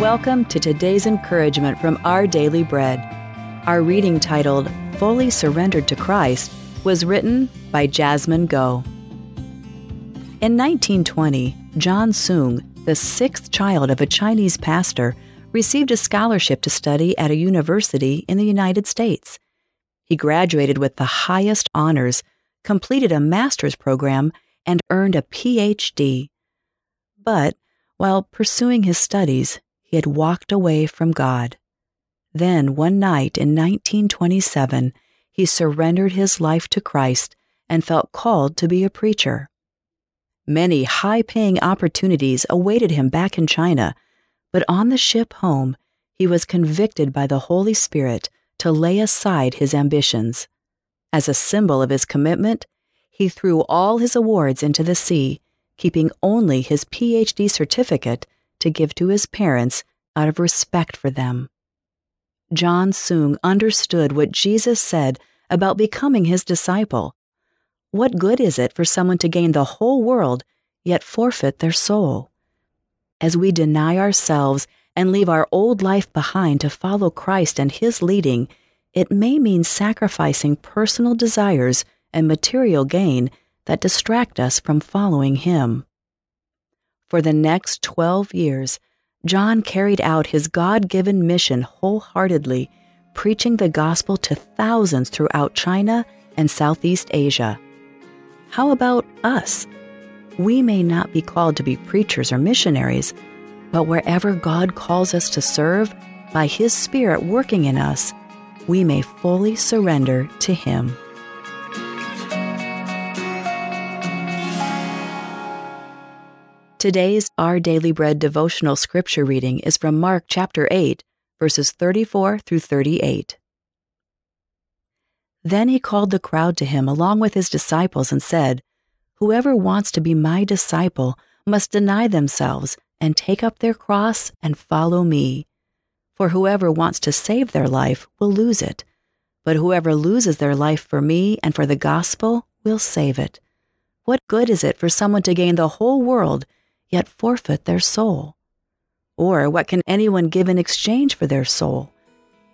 Welcome to today's encouragement from Our Daily Bread. Our reading titled Fully Surrendered to Christ was written by Jasmine Goh. In 1920, John Sung, the sixth child of a Chinese pastor, received a scholarship to study at a university in the United States. He graduated with the highest honors, completed a master's program, and earned a PhD. But while pursuing his studies, he had walked away from God. Then, one night in 1927, he surrendered his life to Christ and felt called to be a preacher. Many high paying opportunities awaited him back in China, but on the ship home, he was convicted by the Holy Spirit to lay aside his ambitions. As a symbol of his commitment, he threw all his awards into the sea, keeping only his PhD certificate to give to his parents out of respect for them. John Sung understood what Jesus said about becoming his disciple what good is it for someone to gain the whole world yet forfeit their soul? As we deny ourselves and leave our old life behind to follow Christ and His leading, it may mean sacrificing personal desires and material gain that distract us from following Him. For the next 12 years, John carried out his God given mission wholeheartedly, preaching the gospel to thousands throughout China and Southeast Asia. How about us? We may not be called to be preachers or missionaries, but wherever God calls us to serve, by His Spirit working in us, we may fully surrender to Him. Today's Our Daily Bread devotional scripture reading is from Mark chapter 8, verses 34 through 38. Then he called the crowd to him along with his disciples and said, Whoever wants to be my disciple must deny themselves and take up their cross and follow me. For whoever wants to save their life will lose it, but whoever loses their life for me and for the gospel will save it. What good is it for someone to gain the whole world yet forfeit their soul? Or what can anyone give in exchange for their soul?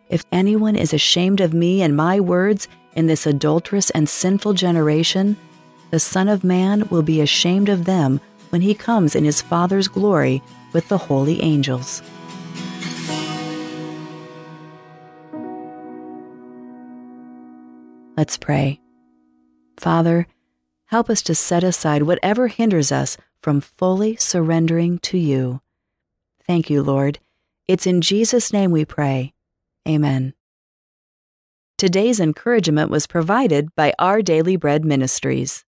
If anyone is ashamed of me and my words in this adulterous and sinful generation, the Son of Man will be ashamed of them when he comes in his Father's glory with the holy angels. Let's pray. Father, help us to set aside whatever hinders us from fully surrendering to you. Thank you, Lord. It's in Jesus' name we pray. Amen. Today's encouragement was provided by Our Daily Bread Ministries.